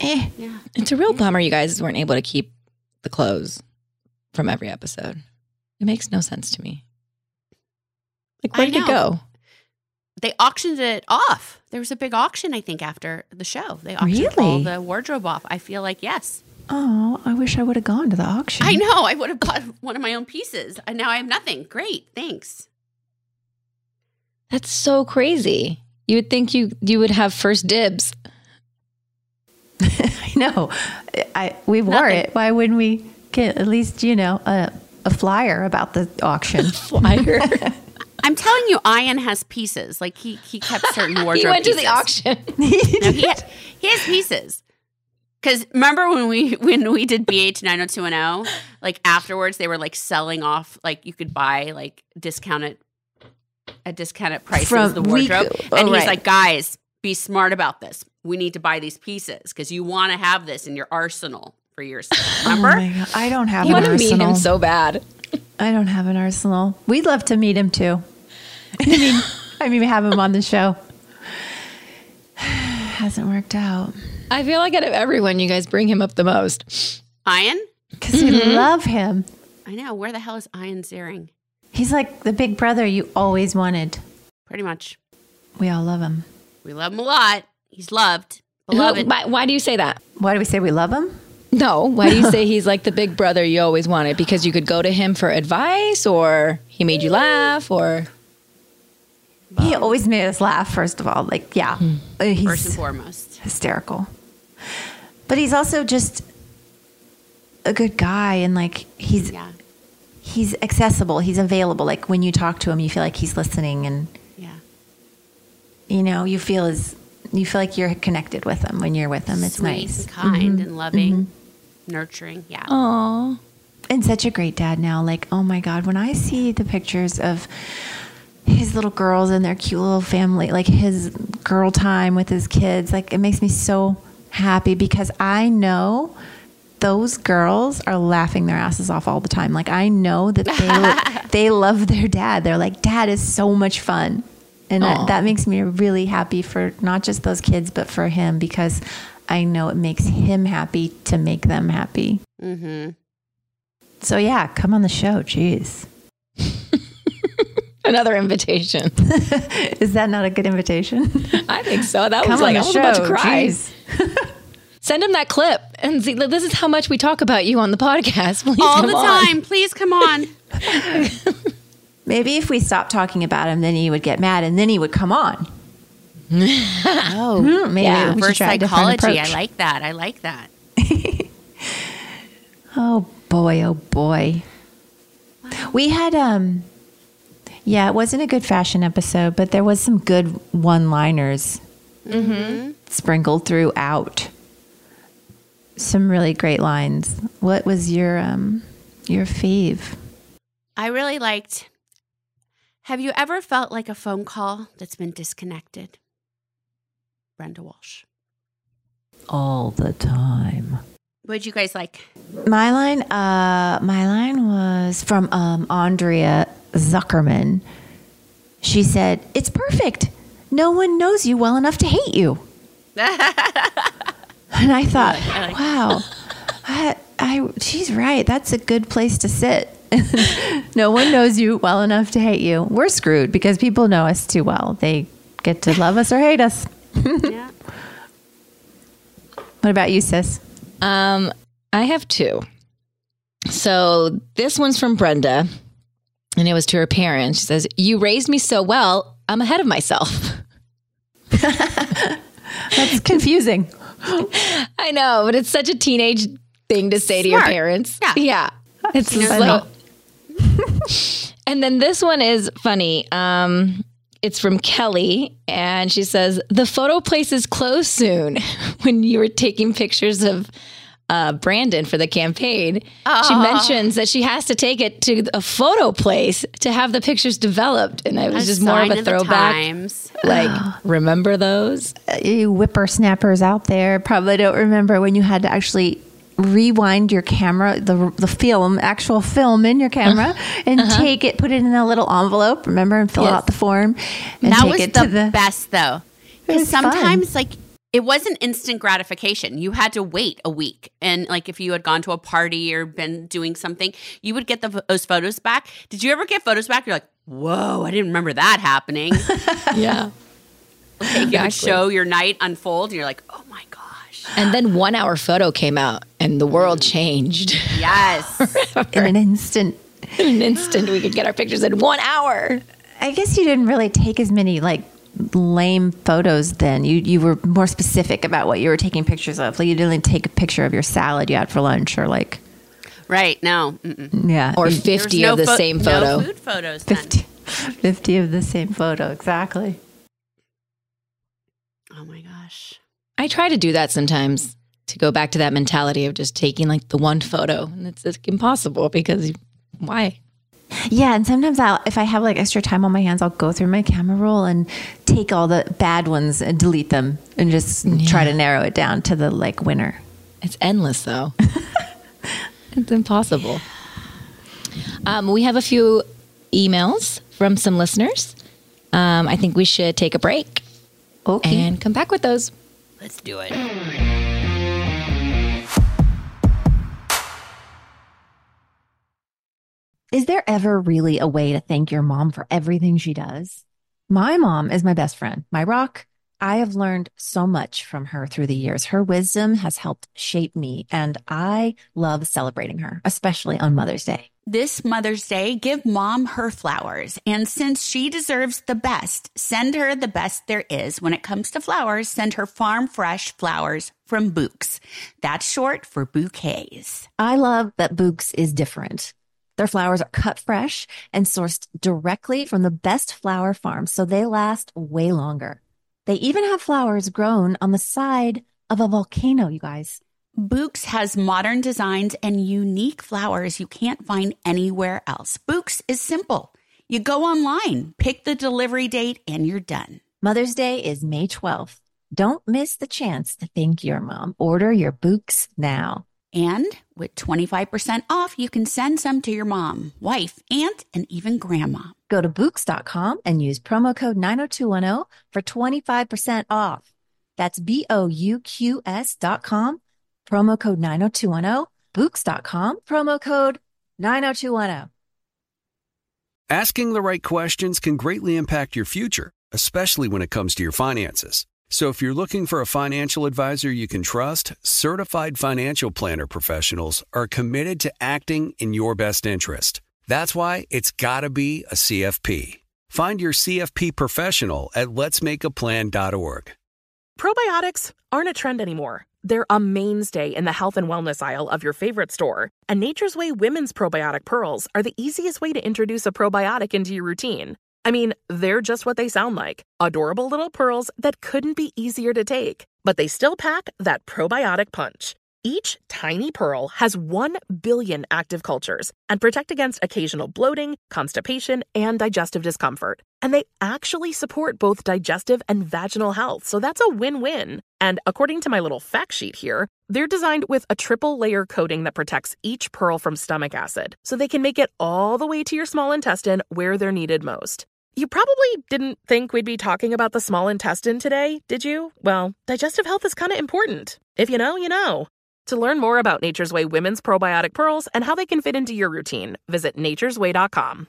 eh. Yeah. It's a real bummer you guys weren't able to keep the clothes from every episode. It makes no sense to me. Like, I where did it know. go? They auctioned it off. There was a big auction, I think, after the show. They auctioned all the wardrobe off. I feel like yes. Oh, I wish I would have gone to the auction. I know. I would have bought one of my own pieces. And now I have nothing. Great. Thanks. That's so crazy. You would think you you would have first dibs. [LAUGHS] I know. I we wore Nothing. it. Why wouldn't we get at least you know a, a flyer about the auction? [LAUGHS] Flyer. [LAUGHS] I'm telling you, Ian has pieces. Like he he kept certain [LAUGHS] wardrobe. he went to the auction. No, he, had, he has pieces. Because remember when we when we did BH 90210, like afterwards they were like selling off like you could buy like discounted at discounted prices From the we- wardrobe, oh, and he's right. like, guys, be smart about this. We need to buy these pieces because you want to have this in your arsenal for years. [LAUGHS] Oh remember? Oh my God. I don't have You an want to meet him so bad. I don't have an arsenal. We'd love to meet him too. [LAUGHS] I mean, I mean, have him on the show. [SIGHS] Hasn't worked out I feel like out of everyone, you guys bring him up the most. Ian? because we mm-hmm. love him. I know. Where the hell is Ian Ziering? He's like the big brother you always wanted. Pretty much. We all love him. We love him a lot. He's loved. Who- Beloved. why, why do you say that? Why do we say we love him? No. Why do you say he's like the big brother you always wanted? Because you could go to him for advice, or he made you laugh, or He always made us laugh. First of all, like yeah, uh, First and foremost. hysterical. But he's also just a good guy, and like he's Yeah. he's accessible. He's available. Like when you talk to him, you feel like he's listening, and Yeah. you know you feel as you feel like you're connected with him when you're with him. It's Sweet nice and kind Mhm. and loving, nurturing. Yeah. oh, and such a great dad now. Like, oh my God, when I see the pictures of his little girls and their cute little family, like his girl time with his kids, like it makes me so happy because I know those girls are laughing their asses off all the time. Like I know that they [LAUGHS] they love their dad. They're like, Dad is so much fun. And that makes me really happy for not just those kids, but for him because I know it makes him happy to make them happy. Mm-hmm. So yeah, come on the show. Jeez. [LAUGHS] another invitation. [LAUGHS] Is that not a good invitation? I think so. That Come was like I the was about to cry. jeez. [LAUGHS] Send him that clip and see. This is how much we talk about you on the podcast. Please All come the on. time. Please come on. Maybe if we stopped talking about him, then he would get mad and then he would come on. Oh, [LAUGHS] maybe yeah. we Reverse try a different psychology. I like that. I like that. [LAUGHS] Oh boy, oh boy. We had um yeah, it wasn't a good fashion episode, but there was some good one-liners sprinkled throughout. Some really great lines. What was your um your fave? I really liked. Have you ever felt like a phone call that's been disconnected? Brenda Walsh. All the time. What'd you guys like? My line, uh, my line was from um, Andrea Zuckerman. She said, "It's perfect. No one knows you well enough to hate you." [LAUGHS] And I thought, wow, I, I, she's right. That's a good place to sit. [LAUGHS] no one knows you well enough to hate you. We're screwed because people know us too well. They get to love us or hate us. [LAUGHS] yeah. What about you, sis? Um, I have two. So this one's from Brenda, and it was to her parents. She says, "You raised me so well. I'm ahead of myself." [LAUGHS] That's confusing. [LAUGHS] I know, but it's such a teenage thing to say to your parents. Yeah. yeah. It's Funny. slow. and then this one is funny. Um, it's from Kelly, and she says the photo place is closed soon. [LAUGHS] when you were taking pictures of uh, Brandon for the campaign, she mentions that she has to take it to a photo place to have the pictures developed, and it was just more of sign a the throwback. times. Like, [SIGHS] remember those? you whippersnappers out there probably don't remember when you had to actually rewind your camera, the the film, actual film in your camera, uh-huh. and uh-huh. take it, put it in a little envelope. Remember, and fill Yes. out the form. And that take was it the, to the best though because was fun. sometimes like it wasn't instant gratification you had to wait a week and like if you had gone to a party or been doing something you would get the, those photos back did you ever get photos back you're like whoa i didn't remember that happening [LAUGHS] [LAUGHS] Yeah. like you show your night unfold and you're like oh my gosh And then one hour photo came out, and the world mm. changed. yes [LAUGHS] in an instant. in an instant, we could get our pictures in one hour. I guess you didn't really take as many like lame photos then. You you were more specific about what you were taking pictures of. Like you didn't take a picture of your salad you had for lunch or like right no Mm-mm. yeah, Or 50 There of the no pho- same no photo. food photos then. 50, 50 of the same photo exactly. oh my gosh I try to do that sometimes to go back to that mentality of just taking like the one photo. And it's, impossible because why? Yeah, and sometimes I'll if I have like extra time on my hands, I'll go through my camera roll and take all the bad ones and delete them and just try to narrow it down to the like winner. It's endless though. [LAUGHS] it's impossible. Um, we have a few emails from some listeners. Um, I think we should take a break. Okay. And come back with those. Let's do it. Is there ever really a way to thank your mom for everything she does? My mom is my best friend, my rock. I have learned so much from her through the years. Her wisdom has helped shape me, and I love celebrating her, especially on Mother's Day. This Mother's Day, give mom her flowers. And since she deserves the best, send her the best there is. When it comes to flowers, send her farm fresh flowers from Bouqs. That's short for bouquets. I love that Bouqs is different. Their flowers are cut fresh and sourced directly from the best flower farms, so they last way longer. They even have flowers grown on the side of a volcano, you guys. Bouqs has modern designs and unique flowers you can't find anywhere else. Bouqs is simple. You go online, pick the delivery date, and you're done. Mother's Day is May 12th. Don't miss the chance to thank your mom. Order your Bouqs now. And with 25% off, you can send some to your mom, wife, aunt, and even grandma. Go to Bouqs.com and use promo code 90210 for 25% off. That's B O U Q S.com, promo code 90210, Bouqs.com, promo code 90210. Asking the right questions can greatly impact your future, especially when it comes to your finances. So if you're looking for a financial advisor you can trust, certified financial planner professionals are committed to acting in your best interest. That's why it's got to be a CFP. Find your CFP professional at letsmakeaplan.org. Probiotics aren't a trend anymore. They're a mainstay in the health and wellness aisle of your favorite store. And Nature's Way Women's Probiotic Pearls are the easiest way to introduce a probiotic into your routine. I mean, they're just what they sound like adorable little pearls that couldn't be easier to take, but they still pack that probiotic punch. Each tiny pearl has 1 billion active cultures and protect against occasional bloating, constipation, and digestive discomfort. And they actually support both digestive and vaginal health, so that's a win win. And according to my little fact sheet here, they're designed with a triple layer coating that protects each pearl from stomach acid, so they can make it all the way to your small intestine where they're needed most. You probably didn't think we'd be talking about the small intestine today, did you? Well, digestive health is kind of important. If you know, you know. To learn more about Nature's Way women's probiotic pearls and how they can fit into your routine, visit nature'sway.com.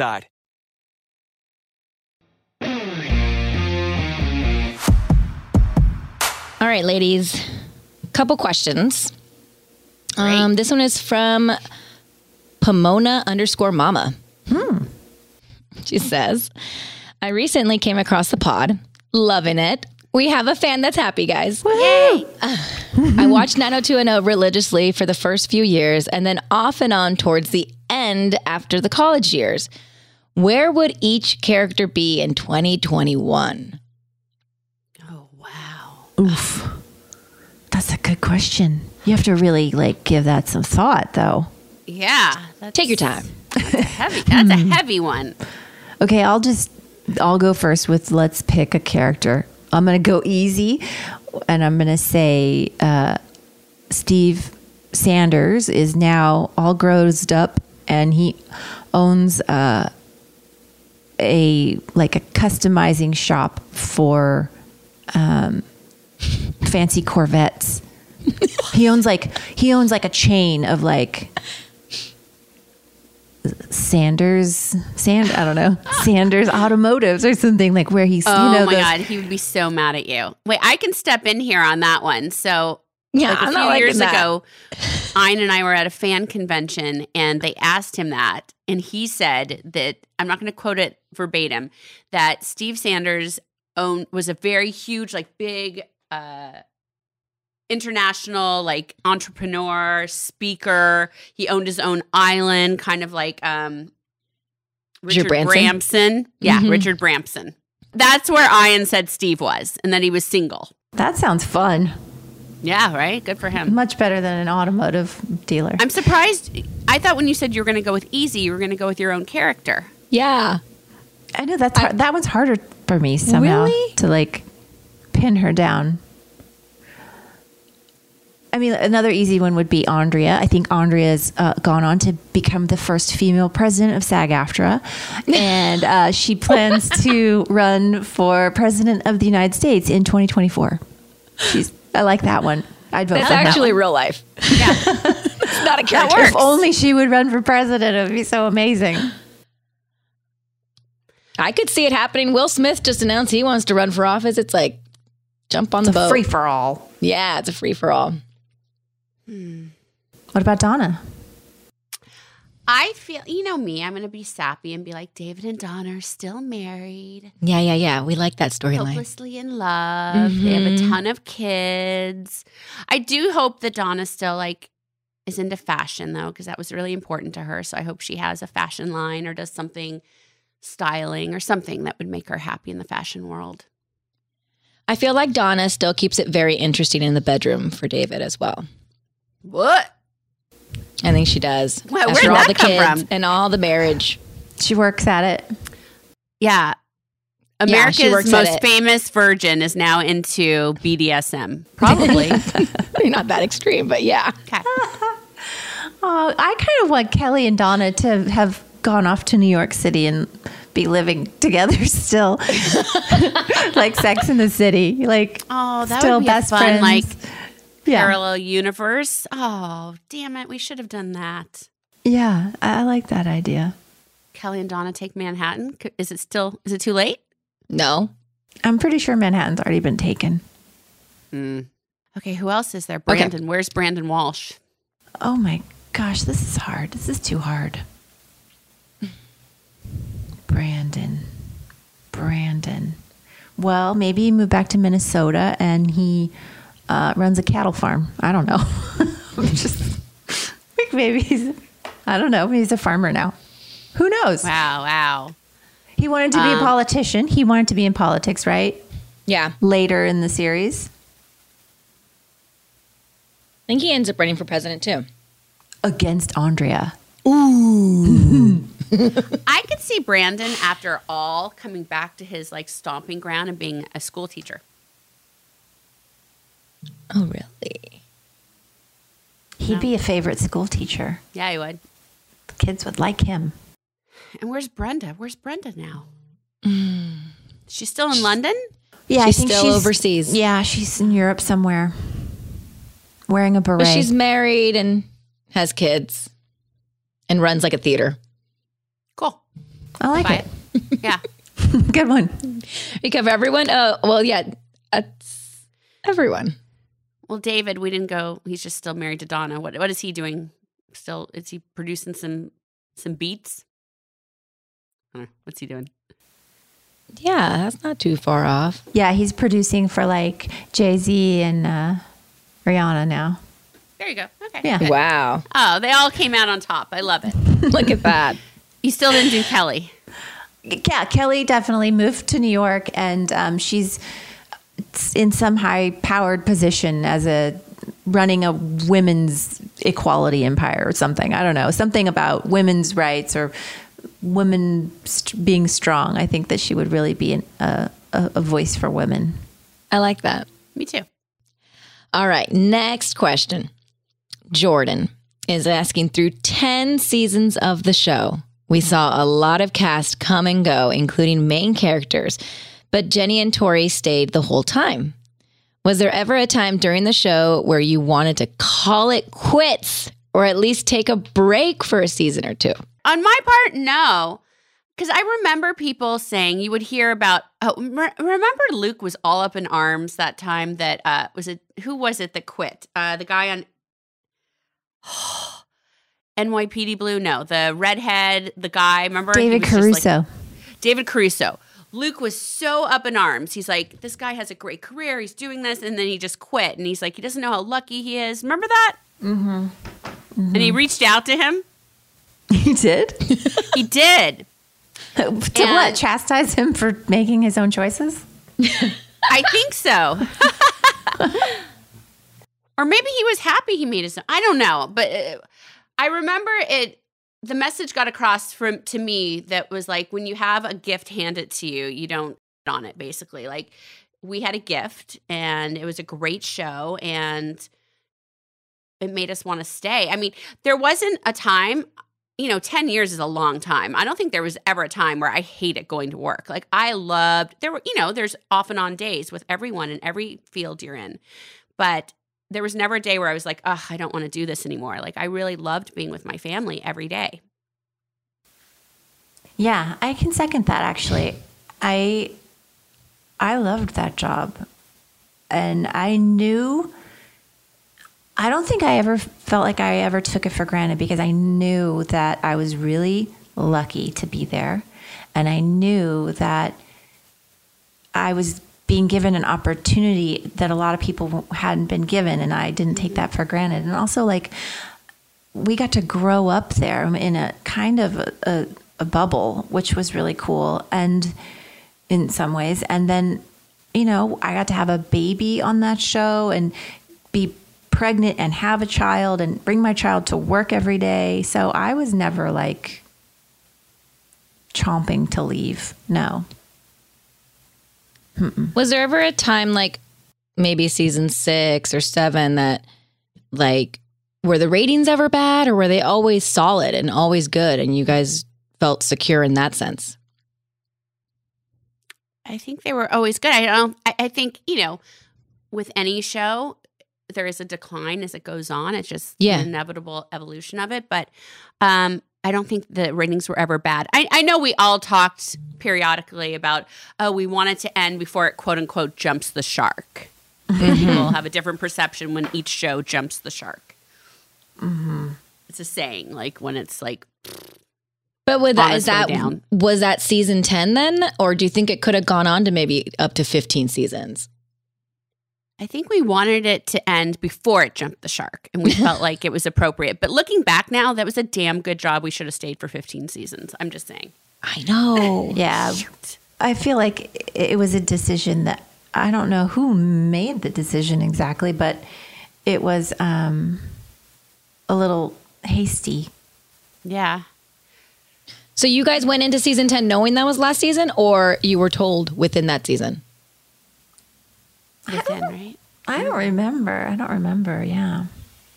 All right, ladies. Couple questions. Um, this one is from Pomona underscore mama. Hmm. She says, I recently came across the pod, loving it. We have a fan that's happy, guys. Yay! [SIGHS] I watched 90210 religiously for the first few years and then off and on towards the end after the college years. Where would each character be in 2021? Oh, wow. Oof. That's a good question. You have to really like give that some thought though. Yeah. Take your time. Heavy. That's a [LAUGHS] heavy one. Okay, I'll just I'll go first with let's pick a character. I'm gonna go easy and I'm gonna say uh, Steve Sanders is now all grossed up and he owns uh, a like a customizing shop for um, fancy Corvettes. [LAUGHS] he owns like he owns like a chain of like Sanders Sand I don't know [LAUGHS] Sanders Automotives or something like where he's Oh you know my those- god, he would be so mad at you. Wait, I can step in here on that one. So Yeah, like a I'm few not years that. ago, Ian and I were at a fan convention and they asked him that. And he said that I'm not going to quote it verbatim that Steve Sanders owned was a very huge, like big, uh, international like entrepreneur speaker. He owned his own island, kind of like um, Richard Richard Branson? Bramson. Yeah, Mhm. Richard Bramson. That's where Ian said Steve was, and that he was single. That sounds fun. Yeah, right. Good for him. Much better than an automotive dealer. I'm surprised. I thought when you said you were going to go with easy, you were going to go with your own character. Yeah. I know that's hard. that one's harder for me somehow Really? to like pin her down. I mean, another easy one would be Andrea. I think Andrea's uh, gone on to become the first female president of SAG-AFTRA, [LAUGHS] and uh, she plans to run for president of the United States in 2024. She's. I like that one. I'd vote That's for that It's actually real life. [LAUGHS] Yeah. it's not a character. If only she would run for president, it would be so amazing. I could see it happening. Will Smith just announced he wants to run for office. It's like jump on It's the a boat. free for all. Yeah, it's a free for all. Hmm. What about Donna? I feel, you know me, I'm going to be sappy and be like, David and Donna are still married, Yeah, yeah, yeah. We like that storyline. hopelessly in love. They have a Mhm. ton of kids. I do hope that Donna still like is into fashion though, because that was really important to her. So I hope she has a fashion line or does something styling or something that would make her happy in the fashion world. I feel like Donna still keeps it very interesting in the bedroom for David as well. What? I think she does. Well, After where'd all that the come kids from? and all the marriage. She works at it. Yeah. Yeah, she America's works at most it. famous virgin is now into BDSM. Probably. [LAUGHS] [LAUGHS] Not that extreme, but yeah. Okay. Oh, [LAUGHS] I kind of want Kelly and Donna to have gone off to New York City and be living together still, like Sex in the City. Like, Oh, that still would be best a fun, friends. like Yeah. parallel universe. Oh, damn it. We should have done that. yeah, I I like that idea. Kelly and Donna take Manhattan. Is it still, is it too late? No. I'm pretty sure Manhattan's already been taken. Hmm. Okay, who else is there? Brandon. Where's Brandon Walsh? Oh my gosh, this is hard. This is too hard. [LAUGHS] Brandon. Brandon. Well, maybe he moved back to Minnesota and he uh, runs a cattle farm. I don't know. [LAUGHS] I'm just like maybe he's I don't know. Maybe he's a farmer now. Who knows? Wow, wow. He wanted to be a Um, politician. He wanted to be in politics, right? Yeah. Later in the series. I think he ends up running for president too. Against Andrea. Ooh. [LAUGHS] I could see Brandon after all coming back to his like stomping ground and being a school teacher. Oh, really? He'd be a favorite school teacher. Yeah, he would. The kids would like him. And where's Brenda? Where's Brenda now? Hmm. She's still in London? Yeah, She's I think still she's overseas. Yeah, she's in Europe somewhere, wearing a beret. But she's married and has kids and runs like a theater. Cool. I like Bye. it. [LAUGHS] Yeah. [LAUGHS] Good one. We cover everyone. Oh, well, yeah. That's everyone. Well, David, we didn't go. He's just still married to Donna. What what is he doing? Still, is he producing some some beats? I don't know. What's he doing? Yeah, that's not too far off. Yeah, he's producing for like Jay Z and uh, Rihanna now. There you go. Okay. Yeah. Wow. Oh, they all came out on top. I love it. [LAUGHS] Look at that. You still didn't do Kelly. Yeah, Kelly definitely moved to New York, and um, she's in some high-powered position as a running a women's equality empire or something. I don't know, something about women's rights or women st- being strong. I think that she would really be an, a, a, a voice for women. I like that. Me too. All right. Next question. Jordan is asking through 10 seasons of the show. We saw a lot of cast come and go, including main characters, but Jennie and Tori stayed the whole time. Was there ever a time during the show where you wanted to call it quits or at least take a break for a season or two? On my part, no. Because I remember people saying you would hear about. Oh, re- remember Luke was all up in arms that time. That uh, was it. Who was it that quit? Uh, the guy on. [GASPS] NYPD Blue? No, the redhead, the guy. Remember David was just like- Caruso. David Caruso. Luke was so up in arms. He's like, this guy has a great career. He's doing this. And then he just quit. And he's like, he doesn't know how lucky he is. Remember that? mm-hmm. And he reached out to him. [LAUGHS] He did? [LAUGHS] he did. [LAUGHS] to what? Chastise him for making his own choices? I think so. or maybe he was happy he made his own. I don't know. But uh, I remember it. The message got across from to me that was like when you have a gift handed to you, you don't on it basically. Like we had a gift and it was a great show and it made us want to stay. I mean, there wasn't a time, you know, 10 years is a long time. I don't think there was ever a time where I hated going to work. Like I loved there were, you know, there's off and on days with everyone in every field you're in. But there was never a day where I was like, "Oh, I don't want to do this anymore." Like I really loved being with my family every day. Yeah, I can second that actually. I I loved that job. And I knew I don't think I ever felt like I ever took it for granted because I knew that I was really lucky to be there. And I knew that I was being given an opportunity that a lot of people hadn't been given. And I didn't take that for granted. And also, like, we got to grow up there in a kind of a, a, a bubble, which was really cool. And in some ways. And then, you know, I got to have a baby on that show and be pregnant and have a child and bring my child to work every day. So I was never like chomping to leave. No. Was there ever a time like maybe season six or seven that like were the ratings ever bad or were they always solid and always good and you guys felt secure in that sense? I think they were always good. I don't. I, I think you know, with any show, there is a decline as it goes on. It's just Yeah. the inevitable evolution of it. But um, I don't think the ratings were ever bad. I, I know we all talked periodically about, oh, we want it to end before it quote unquote jumps the shark. Mm-hmm. People have a different perception when each show jumps the shark. Mm-hmm. It's a saying, like when it's like But with that, is that down. was that season ten then, or do you think it could have gone on to maybe up to fifteen seasons? I think we wanted it to end before it jumped the shark, and we felt [LAUGHS] like it was appropriate. But looking back now, that was a damn good job. We should have stayed for 15 seasons. I'm just saying. I know. [LAUGHS] Yeah. I feel like it was a decision that I don't know who made the decision exactly, but it was um, a little hasty. Yeah. So you guys went into season ten knowing that was last season, or you were told within that season? Within, [LAUGHS] right? I don't mm-hmm. remember. I don't remember. Yeah.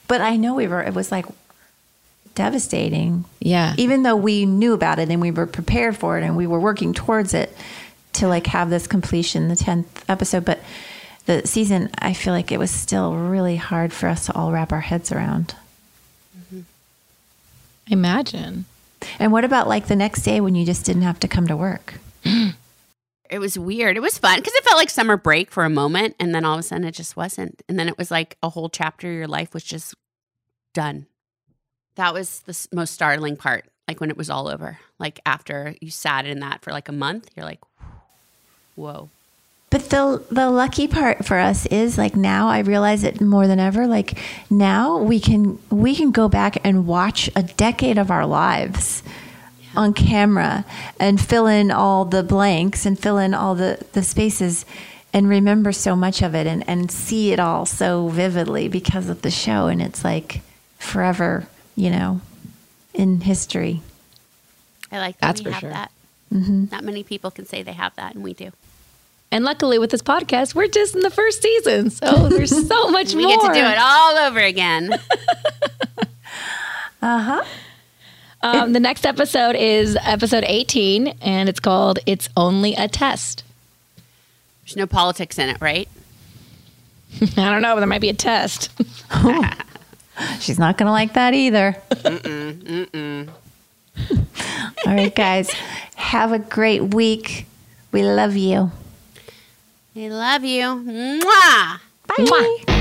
But I know we were, it was like devastating. Yeah. Even though we knew about it and we were prepared for it and we were working towards it to like have this completion, the 10th episode. But the season, I feel like it was still really hard for us to all wrap our heads around. Mm-hmm. Imagine. And what about like the next day when you just didn't have to come to work? [GASPS] [CLEARS THROAT] It was weird. It was fun because it felt like summer break for a moment, and then all of a sudden it just wasn't. And then it was like a whole chapter of your life was just done. That was the most startling part. Like when it was all over. Like after you sat in that for like a month, you're like, whoa. But the the lucky part for us is like now I realize it more than ever. Like now we can we can go back and watch a decade of our lives on camera and fill in all the blanks and fill in all the, the spaces and remember so much of it and, and see it all so vividly because of the show and it's like forever, you know, in history. I like that That's we for have sure. that. Mhm. Not many people can say they have that, and we do. And luckily, with this podcast, we're just in the first season, so there's so [LAUGHS] much we more. get to do it all over again. [LAUGHS] Uh huh. Um, the next episode is episode 18, and it's called "It's Only a Test." There's no politics in it, right? [LAUGHS] I don't know, but there might be a test. [LAUGHS] She's not going to like that either. Mm-mm, mm-mm. All right, guys. Have a great week. We love you. We love you. Mwah! Bye.